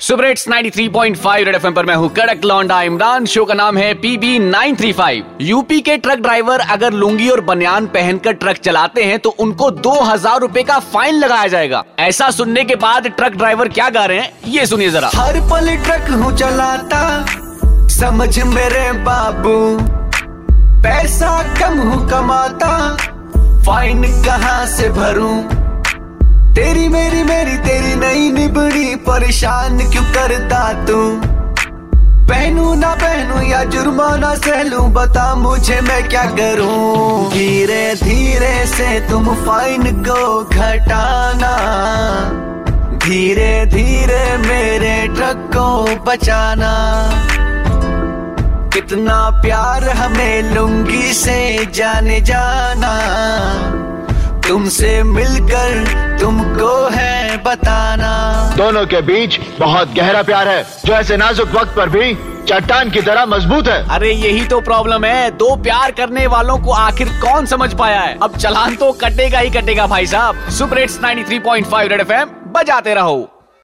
सुबरेट्स 93.5 red FM पर मैं हूँ कड़क लौंडा इमरान। शो का नाम है पीबी 935 यूपी के ट्रक ड्राइवर अगर लुंगी और बनियान पहनकर ट्रक चलाते हैं तो उनको दो हज़ार रूपए का फाइन लगाया जाएगा। ऐसा सुनने के बाद ट्रक ड्राइवर क्या गा रहे हैं, ये सुनिए जरा। हर पल ट्रक हूँ चलाता, समझ मेरे बाबू। पैसा कम हूँ कमाता फाइन कहाँ से भरूं? तेरी मेरी मेरी परेशान क्यों करता तू? पहनू ना पहनू या जुर्माना सहलू, बता मुझे मैं क्या करूँ? धीरे धीरे से तुम फाइन को घटाना। धीरे धीरे मेरे ट्रक को बचाना। कितना प्यार हमें लुंगी से जाने जाना। तुमसे मिलकर तुमको है बताना। दोनों के बीच बहुत गहरा प्यार है, जो ऐसे नाजुक वक्त पर भी चट्टान की तरह मज़बूत है। अरे, यही तो प्रॉब्लम है। दो प्यार करने वालों को आखिर कौन समझ पाया है? अब चलान तो कटेगा ही कटेगा, भाई साहब। सुपर नाइन 93.5 रेड एफएम, बजाते रहो।